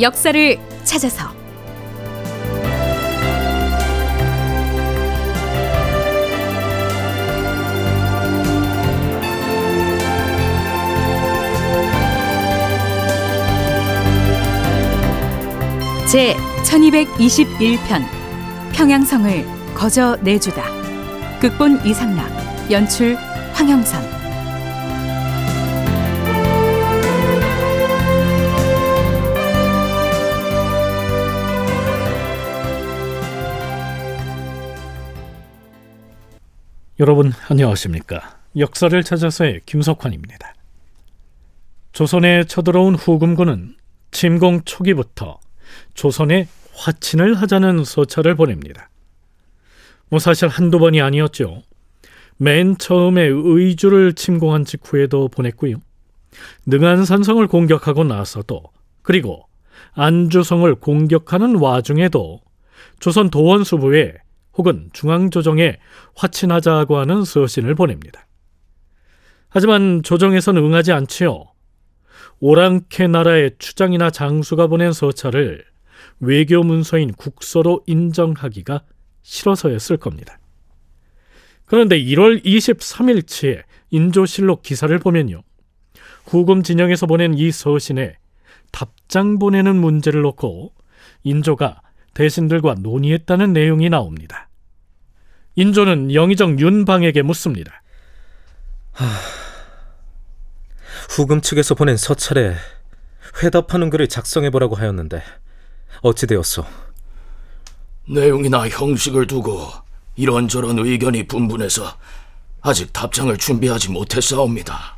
역사를 찾아서. 제 1221편 평양성을 거저 내주다. 극본 이상락 연출 황영선 여러분 안녕하십니까? 역사를 찾아서의 김석환입니다. 조선에 쳐들어온 후금군은 침공 초기부터 조선에 화친을 하자는 서찰을 보냅니다. 뭐 사실 한두 번이 아니었죠. 맨 처음에 의주를 침공한 직후에도 보냈고요. 능안산성을 공격하고 나서도 그리고 안주성을 공격하는 와중에도 조선 도원수부에 혹은 중앙조정에 화친하자고 하는 서신을 보냅니다. 하지만 조정에서는 응하지 않지요. 오랑캐 나라의 추장이나 장수가 보낸 서찰을 외교 문서인 국서로 인정하기가 싫어서였을 겁니다. 그런데 1월 23일치에 인조실록 기사를 보면요. 후금 진영에서 보낸 이 서신에 답장 보내는 문제를 놓고 인조가 대신들과 논의했다는 내용이 나옵니다. 인조는 영의정 윤방에게 묻습니다. 하... 후금 측에서 보낸 서찰에 회답하는 글을 작성해보라고 하였는데 어찌 되었소? 내용이나 형식을 두고 이런저런 의견이 분분해서 아직 답장을 준비하지 못했사옵니다.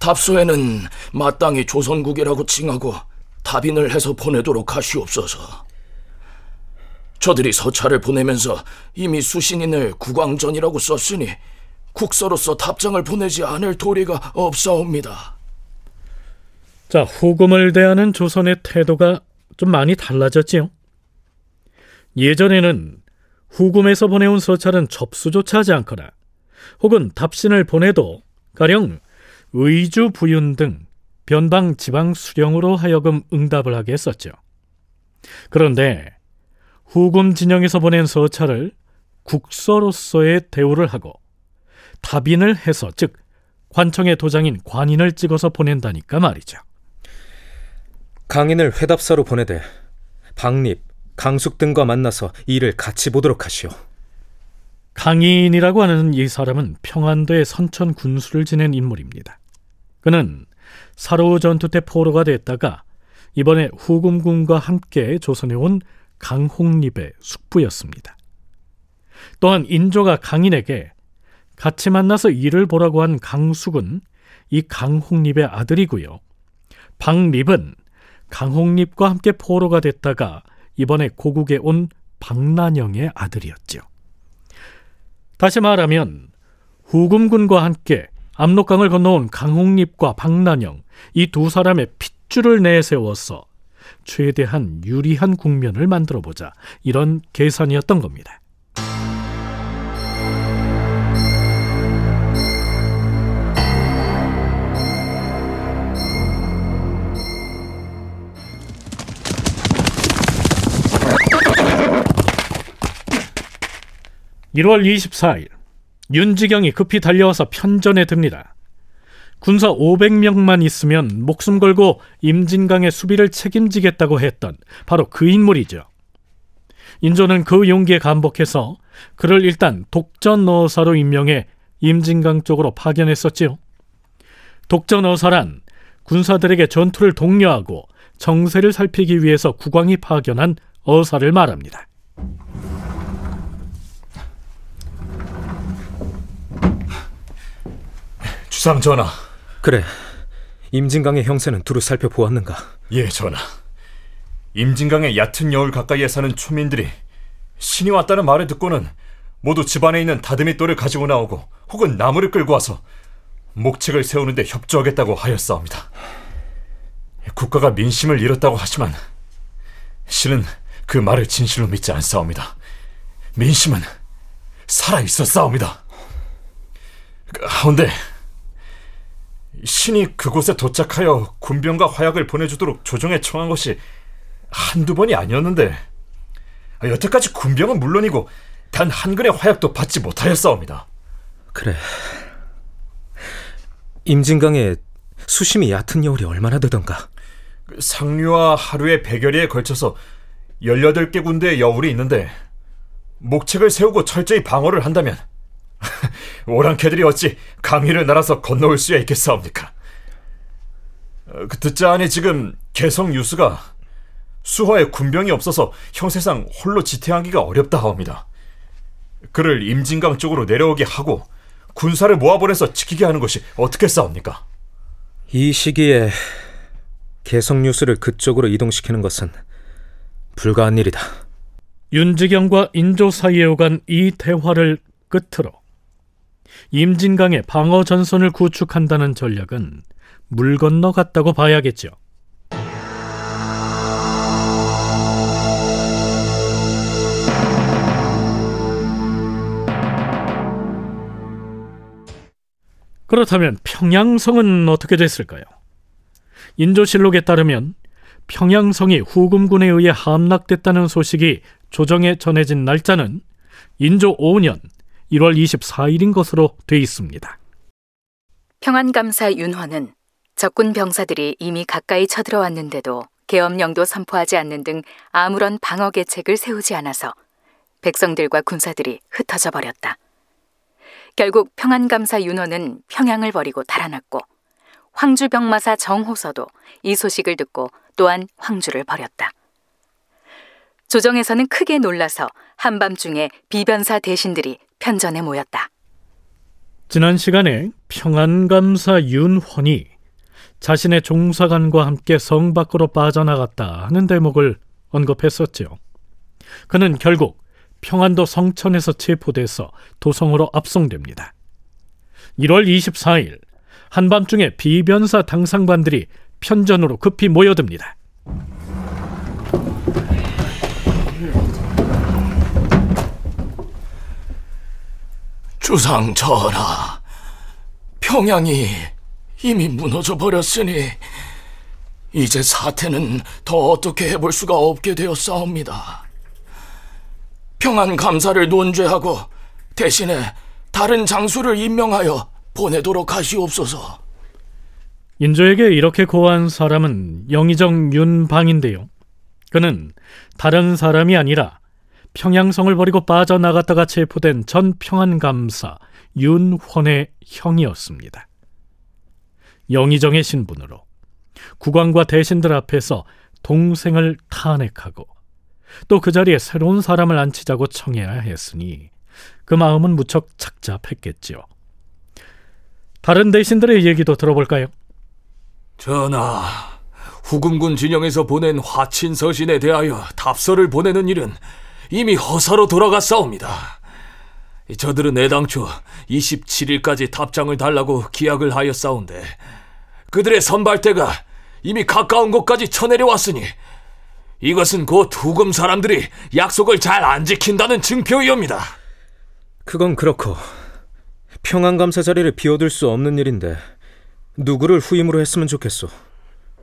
답소에는 마땅히 조선국이라고 칭하고 답인을 해서 보내도록 하시옵소서. 저들이 서찰을 보내면서 이미 수신인을 국왕전이라고 썼으니 국서로서 답장을 보내지 않을 도리가 없사옵니다. 자, 후금을 대하는 조선의 태도가 좀 많이 달라졌지요. 예전에는 후금에서 보내온 서찰은 접수조차 하지 않거나 혹은 답신을 보내도 가령 의주 부윤 등 변방 지방 수령으로 하여금 응답을 하게 했었죠. 그런데 후금 진영에서 보낸 서찰을 국서로서의 대우를 하고 답인을 해서 즉 관청의 도장인 관인을 찍어서 보낸다니까 말이죠. 강인을 회답사로 보내되 박립, 강숙 등과 만나서 일을 같이 보도록 하시오. 강인이라고 하는 이 사람은 평안도의 선천 군수를 지낸 인물입니다. 그는 사로 전투 때 포로가 됐다가 이번에 후금군과 함께 조선에 온 강홍립의 숙부였습니다. 또한 인조가 강인에게 같이 만나서 일을 보라고 한 강숙은 이 강홍립의 아들이고요. 박립은 강홍립과 함께 포로가 됐다가 이번에 고국에 온 박난영의 아들이었죠. 다시 말하면 후금군과 함께 압록강을 건너온 강홍립과 박난영 이 두 사람의 핏줄을 내세워서 최대한 유리한 국면을 만들어 보자 이런 계산이었던 겁니다. 1월 24일 윤지경이 급히 달려와서 편전에 듭니다. 군사 500명만 있으면 목숨 걸고 임진강의 수비를 책임지겠다고 했던 바로 그 인물이죠. 인조는 그 용기에 감복해서 그를 일단 독전 어사로 임명해 임진강 쪽으로 파견했었지요. 독전 어사란 군사들에게 전투를 독려하고 정세를 살피기 위해서 국왕이 파견한 어사를 말합니다. 주상 전하. 그래. 임진강의 형세는 두루 살펴보았는가? 예, 전하. 임진강의 얕은 여울 가까이에 사는 초민들이 신이 왔다는 말을 듣고는 모두 집안에 있는 다듬이 돌을 가지고 나오고 혹은 나무를 끌고 와서 목책을 세우는데 협조하겠다고 하였사옵니다. 국가가 민심을 잃었다고 하지만 신은 그 말을 진실로 믿지 않사옵니다. 민심은 살아 있었사옵니다. 하운데 신이 그곳에 도착하여 군병과 화약을 보내주도록 조정에 청한 것이 한두 번이 아니었는데 여태까지 군병은 물론이고 단 한 근의 화약도 받지 못하였사옵니다. 그래. 임진강에 수심이 얕은 여울이 얼마나 되던가. 상류와 하루의 백여리에 걸쳐서 18개 군데의 여울이 있는데 목책을 세우고 철저히 방어를 한다면 오랑캐들이 어찌 강위를 날아서 건너올 수야 있겠사옵니까? 어, 그 듣자 하니 지금 개성 유수가 수화에 군병이 없어서 형세상 홀로 지탱하기가 어렵다 하옵니다. 그를 임진강 쪽으로 내려오게 하고 군사를 모아보내서 지키게 하는 것이 어떻게 싸웁니까? 이 시기에 개성뉴스를 그쪽으로 이동시키는 것은 불가한 일이다. 윤지경과 인조 사이에 오간 이 대화를 끝으로 임진강의 방어 전선을 구축한다는 전략은 물 건너 갔다고 봐야겠죠. 그렇다면 평양성은 어떻게 됐을까요? 인조실록에 따르면 평양성이 후금군에 의해 함락됐다는 소식이 조정에 전해진 날짜는 인조 5년 1월 24일인 것으로 돼 있습니다. 평안감사 윤헌은 적군 병사들이 이미 가까이 쳐들어왔는데도 계엄령도 선포하지 않는 등 아무런 방어 계책을 세우지 않아서 백성들과 군사들이 흩어져 버렸다. 결국 평안감사 윤헌은 평양을 버리고 달아났고 황주병마사 정호서도 이 소식을 듣고 또한 황주를 버렸다. 조정에서는 크게 놀라서 한밤중에 비변사 대신들이 편전에 모였다. 지난 시간에 평안감사 윤헌이 자신의 종사관과 함께 성 밖으로 빠져나갔다 하는 대목을 언급했었죠. 그는 결국 평안도 성천에서 체포돼서 도성으로 압송됩니다. 1월 24일 한밤중에 비변사 당상관들이 편전으로 급히 모여듭니다. 주상 전하, 평양이 이미 무너져 버렸으니 이제 사태는 더 어떻게 해볼 수가 없게 되었사옵니다. 평안 감사를 논죄하고 대신에 다른 장수를 임명하여 보내도록 하시옵소서. 인조에게 이렇게 고한 사람은 영의정 윤방인데요. 그는 다른 사람이 아니라 평양성을 버리고 빠져나갔다가 체포된 전 평안감사 윤헌의 형이었습니다. 영의정의 신분으로 국왕과 대신들 앞에서 동생을 탄핵하고 또 그 자리에 새로운 사람을 앉히자고 청해야 했으니 그 마음은 무척 착잡했겠지요. 다른 대신들의 얘기도 들어볼까요? 전하, 후금군 진영에서 보낸 화친 서신에 대하여 답서를 보내는 일은 이미 허사로 돌아갔사옵니다. 저들은 애당초 27일까지 답장을 달라고 기약을 하였사온데 그들의 선발대가 이미 가까운 곳까지 쳐내려왔으니 이것은 곧 후금 사람들이 약속을 잘 안 지킨다는 증표이옵니다. 그건 그렇고 평안감사 자리를 비워둘 수 없는 일인데 누구를 후임으로 했으면 좋겠소.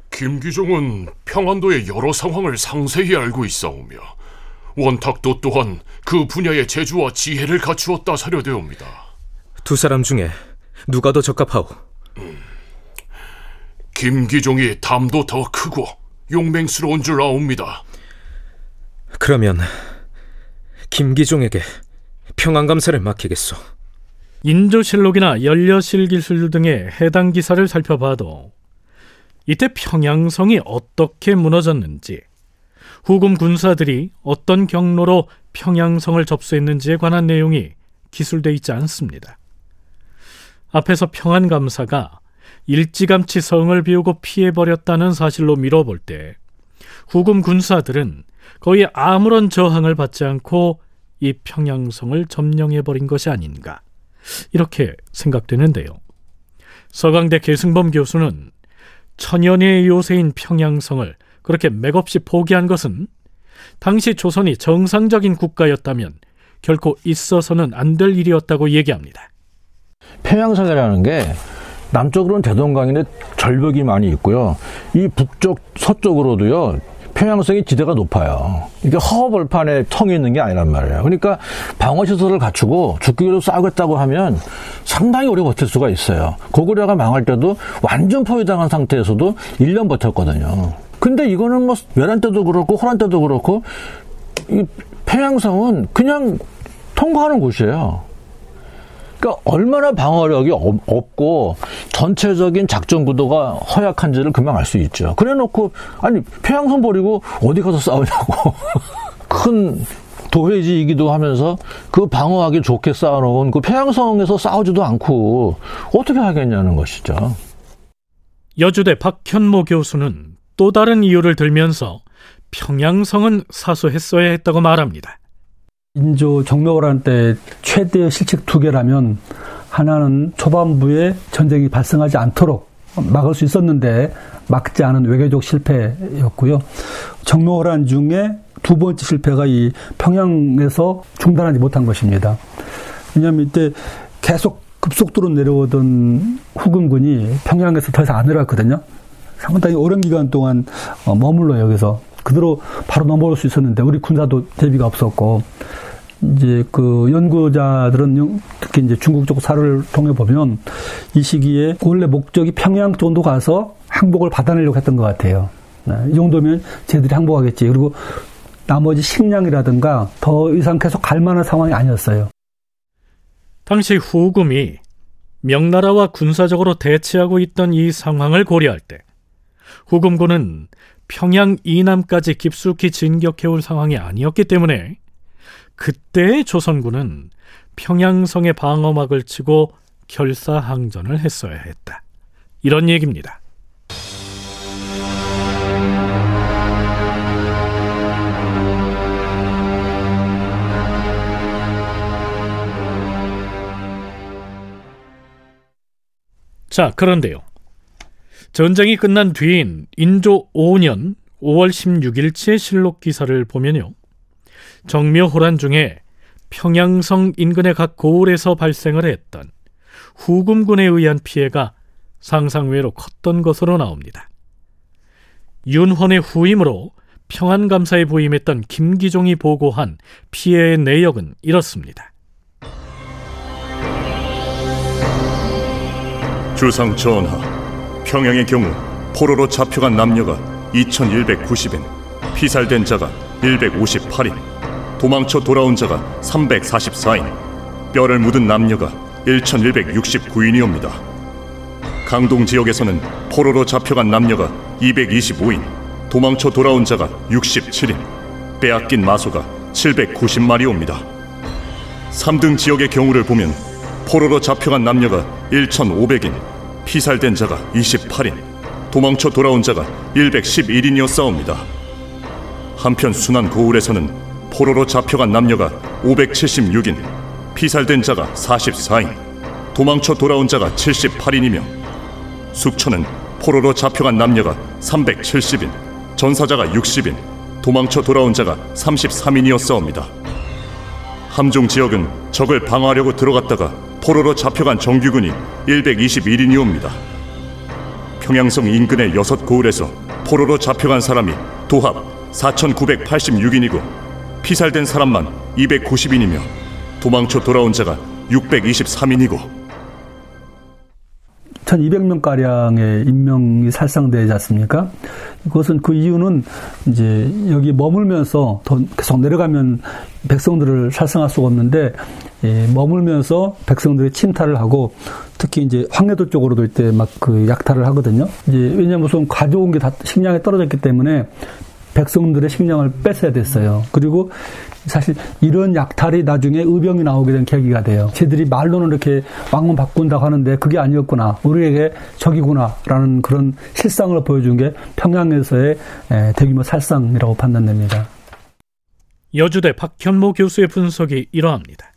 김기종은 평안도의 여러 상황을 상세히 알고 있사오며 원탁도 또한 그 분야의 재주와 지혜를 갖추었다 사료되옵니다. 두 사람 중에 누가 더 적합하오? 김기종이 담도 더 크고 용맹스러운 줄 아옵니다. 그러면 김기종에게 평안감사를 맡기겠소. 인조실록이나 연려실기술 등의 해당 기사를 살펴봐도 이때 평양성이 어떻게 무너졌는지 후금 군사들이 어떤 경로로 평양성을 접수했는지에 관한 내용이 기술돼 있지 않습니다. 앞에서 평안감사가 일찌감치 성을 비우고 피해버렸다는 사실로 미뤄볼 때 후금 군사들은 거의 아무런 저항을 받지 않고 이 평양성을 점령해버린 것이 아닌가 이렇게 생각되는데요. 서강대 계승범 교수는 천연의 요새인 평양성을 그렇게 맥없이 포기한 것은 당시 조선이 정상적인 국가였다면 결코 있어서는 안 될 일이었다고 얘기합니다. 평양성이라는 게 남쪽으로는 대동강인데 절벽이 많이 있고요. 이 북쪽 서쪽으로도요. 평양성이 지대가 높아요. 이게 허허벌판에 텅이 있는 게 아니란 말이에요. 그러니까 방어시설을 갖추고 죽기로 싸우겠다고 하면 상당히 오래 버틸 수가 있어요. 고구려가 망할 때도 완전 포위당한 상태에서도 1년 버텼거든요. 근데 이거는 뭐 외란 때도 그렇고 호란 때도 그렇고 이 평양성은 그냥 통과하는 곳이에요. 그러니까 얼마나 방어력이 없고 전체적인 작전 구도가 허약한지를 금방 알 수 있죠. 그래놓고 아니 평양선 버리고 어디 가서 싸우냐고 큰 도회지이기도 하면서 그 방어하기 좋게 쌓아놓은 그 평양성에서 싸우지도 않고 어떻게 하겠냐는 것이죠. 여주대 박현모 교수는 또 다른 이유를 들면서 평양성은 사수했어야 했다고 말합니다. 인조 정묘호란 때 최대 실책 두 개라면 하나는 초반부에 전쟁이 발생하지 않도록 막을 수 있었는데 막지 않은 외교적 실패였고요. 정묘호란 중에 두 번째 실패가 이 평양에서 중단하지 못한 것입니다. 왜냐하면 이때 계속 급속도로 내려오던 후금군이 평양에서 더 이상 안 내려왔거든요. 상당히 오랜 기간 동안 어, 머물러 여기서 그대로 바로 넘어올 수 있었는데 우리 군사도 대비가 없었고 이제 그 연구자들은 특히 이제 중국 쪽 사료를 통해 보면 이 시기에 원래 목적이 평양 정도 가서 항복을 받아내려고 했던 것 같아요. 네, 이 정도면 쟤들이 항복하겠지. 그리고 나머지 식량이라든가 더 이상 계속 갈 만한 상황이 아니었어요. 당시 후금이 명나라와 군사적으로 대치하고 있던 이 상황을 고려할 때 후금군은 평양 이남까지 깊숙이 진격해올 상황이 아니었기 때문에 그때의 조선군은 평양성의 방어막을 치고 결사항전을 했어야 했다. 이런 얘기입니다. 자, 그런데요. 전쟁이 끝난 뒤인 인조 5년 5월 16일치의 실록 기사를 보면요. 정묘호란 중에 평양성 인근의 각 고을에서 발생을 했던 후금군에 의한 피해가 상상외로 컸던 것으로 나옵니다. 윤헌의 후임으로 평안감사에 부임했던 김기종이 보고한 피해의 내역은 이렇습니다. 주상 전하, 평양의 경우 포로로 잡혀간 남녀가 2190인, 피살된 자가 158인, 도망쳐 돌아온 자가 344인, 뼈를 묻은 남녀가 1169인이옵니다. 강동 지역에서는 포로로 잡혀간 남녀가 225인, 도망쳐 돌아온 자가 67인, 빼앗긴 마소가 790마리옵니다. 3등 지역의 경우를 보면 포로로 잡혀간 남녀가 1,500인, 피살된 자가 28인, 도망쳐 돌아온 자가 111인이었사옵니다. 한편 순안 고을에서는 포로로 잡혀간 남녀가 576인, 피살된 자가 44인, 도망쳐 돌아온 자가 78인이며 숙천은 포로로 잡혀간 남녀가 370인, 전사자가 60인, 도망쳐 돌아온 자가 33인이었사옵니다. 함종 지역은 적을 방어하려고 들어갔다가 포로로 잡혀간 정규군이 121인이옵니다. 평양성 인근의 여섯 고을에서 포로로 잡혀간 사람이 도합 4,986인이고 피살된 사람만 290인이며 도망쳐 돌아온 자가 623인이고 1200명가량의 인명이 살상되지 않습니까? 그것은 그 이유는 이제 여기 머물면서 더 계속 내려가면 백성들을 살상할 수가 없는데 예, 머물면서 백성들이 침탈을 하고 특히 이제 황해도 쪽으로도 이때 막 그 약탈을 하거든요. 이제 왜냐면 무슨 가져온 게 다 식량이 떨어졌기 때문에 백성들의 식량을 뺏어야 됐어요. 그리고 사실 이런 약탈이 나중에 의병이 나오게 된 계기가 돼요. 쟤들이 말로는 이렇게 왕문 바꾼다고 하는데 그게 아니었구나. 우리에게 적이구나라는 그런 실상을 보여준 게 평양에서의 대규모 살상이라고 판단됩니다. 여주대 박현모 교수의 분석이 이러합니다.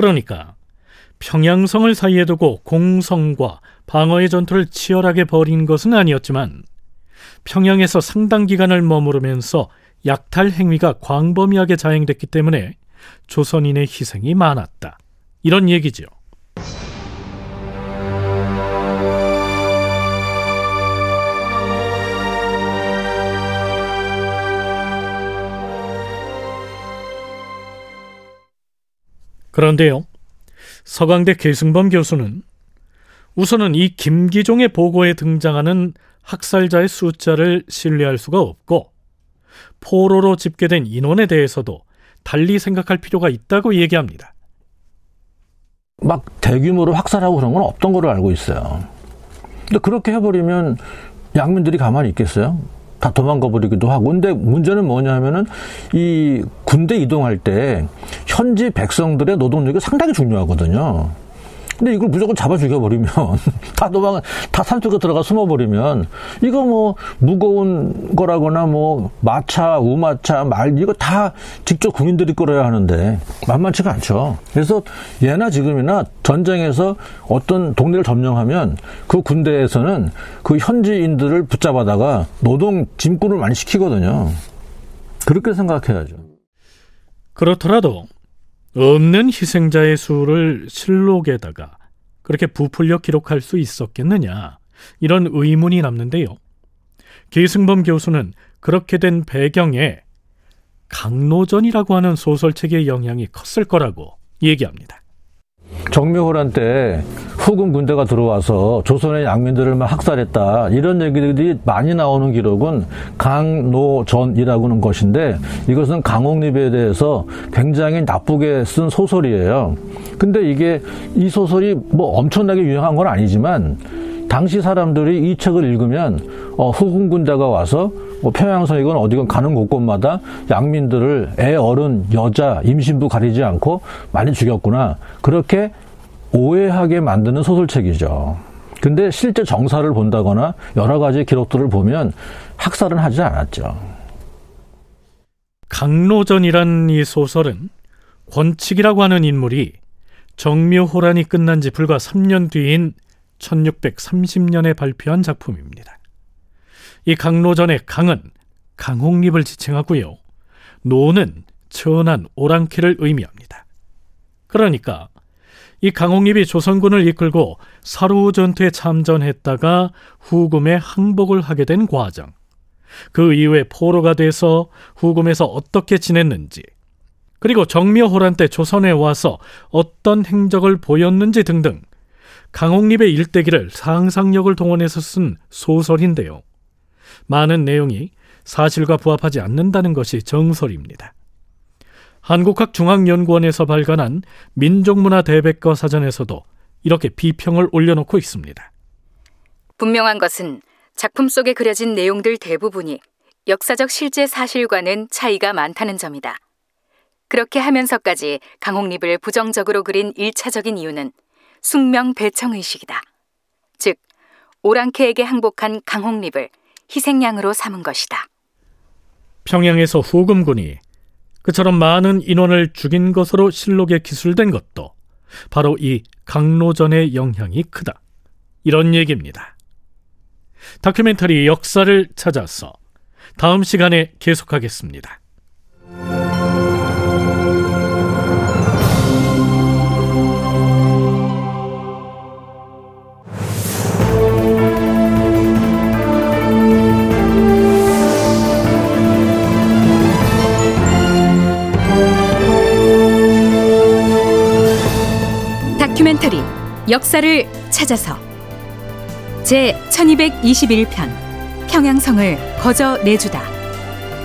그러니까 평양성을 사이에 두고 공성과 방어의 전투를 치열하게 벌인 것은 아니었지만 평양에서 상당 기간을 머무르면서 약탈 행위가 광범위하게 자행됐기 때문에 조선인의 희생이 많았다. 이런 얘기지요. 그런데요, 서강대 계승범 교수는 우선은 이 김기종의 보고에 등장하는 학살자의 숫자를 신뢰할 수가 없고 포로로 집계된 인원에 대해서도 달리 생각할 필요가 있다고 얘기합니다. 막 대규모로 확살하고 그런 건 없던 걸로 알고 있어요. 근데 그렇게 해버리면 양민들이 가만히 있겠어요? 다 도망가 버리기도 하고. 근데 문제는 뭐냐 하면은 이 군대 이동할 때 현지 백성들의 노동력이 상당히 중요하거든요. 근데 이걸 무조건 잡아 죽여버리면 다 도망 다 산속에 들어가 숨어버리면 이거 뭐 무거운 거라거나 뭐 마차, 우마차, 말 이거 다 직접 군인들이 끌어야 하는데 만만치가 않죠. 그래서 예나 지금이나 전쟁에서 어떤 동네를 점령하면 그 군대에서는 그 현지인들을 붙잡아다가 노동 짐꾼을 많이 시키거든요. 그렇게 생각해야죠. 그렇더라도 없는 희생자의 수를 실록에다가 그렇게 부풀려 기록할 수 있었겠느냐 이런 의문이 남는데요. 계승범 교수는 그렇게 된 배경에 강노전이라고 하는 소설책의 영향이 컸을 거라고 얘기합니다. 정묘호란 때 후금 군대가 들어와서 조선의 양민들을 막 학살했다 이런 얘기들이 많이 나오는 기록은 강노전이라고 하는 것인데 이것은 강옥립에 대해서 굉장히 나쁘게 쓴 소설이에요. 근데 이게 이 소설이 뭐 엄청나게 유명한 건 아니지만 당시 사람들이 이 책을 읽으면 어, 후금 군대가 와서 뭐 평양성이건 어디건 가는 곳곳마다 양민들을 애, 어른, 여자, 임신부 가리지 않고 많이 죽였구나. 그렇게 오해하게 만드는 소설책이죠. 근데 실제 정사를 본다거나 여러 가지 기록들을 보면 학살은 하지 않았죠. 강로전이란 이 소설은 권칙이라고 하는 인물이 정묘호란이 끝난 지 불과 3년 뒤인 1630년에 발표한 작품입니다. 이 강로전의 강은 강홍립을 지칭하고요. 노는 천한 오랑캐를 의미합니다. 그러니까 이 강홍립이 조선군을 이끌고 사루 전투에 참전했다가 후금에 항복을 하게 된 과정, 그 이후에 포로가 돼서 후금에서 어떻게 지냈는지, 그리고 정묘호란 때 조선에 와서 어떤 행적을 보였는지 등등 강홍립의 일대기를 상상력을 동원해서 쓴 소설인데요. 많은 내용이 사실과 부합하지 않는다는 것이 정설입니다. 한국학중앙연구원에서 발간한 민족문화 대백과 사전에서도 이렇게 비평을 올려놓고 있습니다. 분명한 것은 작품 속에 그려진 내용들 대부분이 역사적 실제 사실과는 차이가 많다는 점이다. 그렇게 하면서까지 강홍립을 부정적으로 그린 일차적인 이유는 숙명 배청 의식이다. 즉 오랑캐에게 항복한 강홍립을 희생양으로 삼은 것이다. 평양에서 후금군이 그처럼 많은 인원을 죽인 것으로 실록에 기술된 것도 바로 이 강로전의 영향이 크다. 이런 얘기입니다. 다큐멘터리 역사를 찾아서 다음 시간에 계속하겠습니다. 다큐멘터리 역사를 찾아서 제 1221편 평양성을 거저 내주다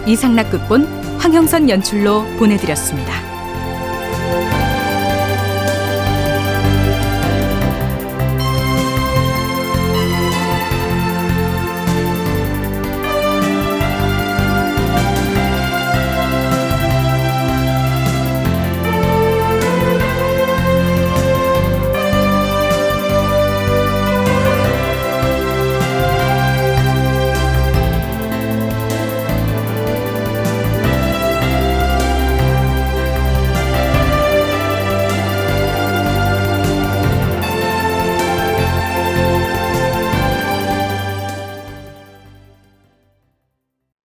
이상락 극본 황형선 연출로 보내드렸습니다.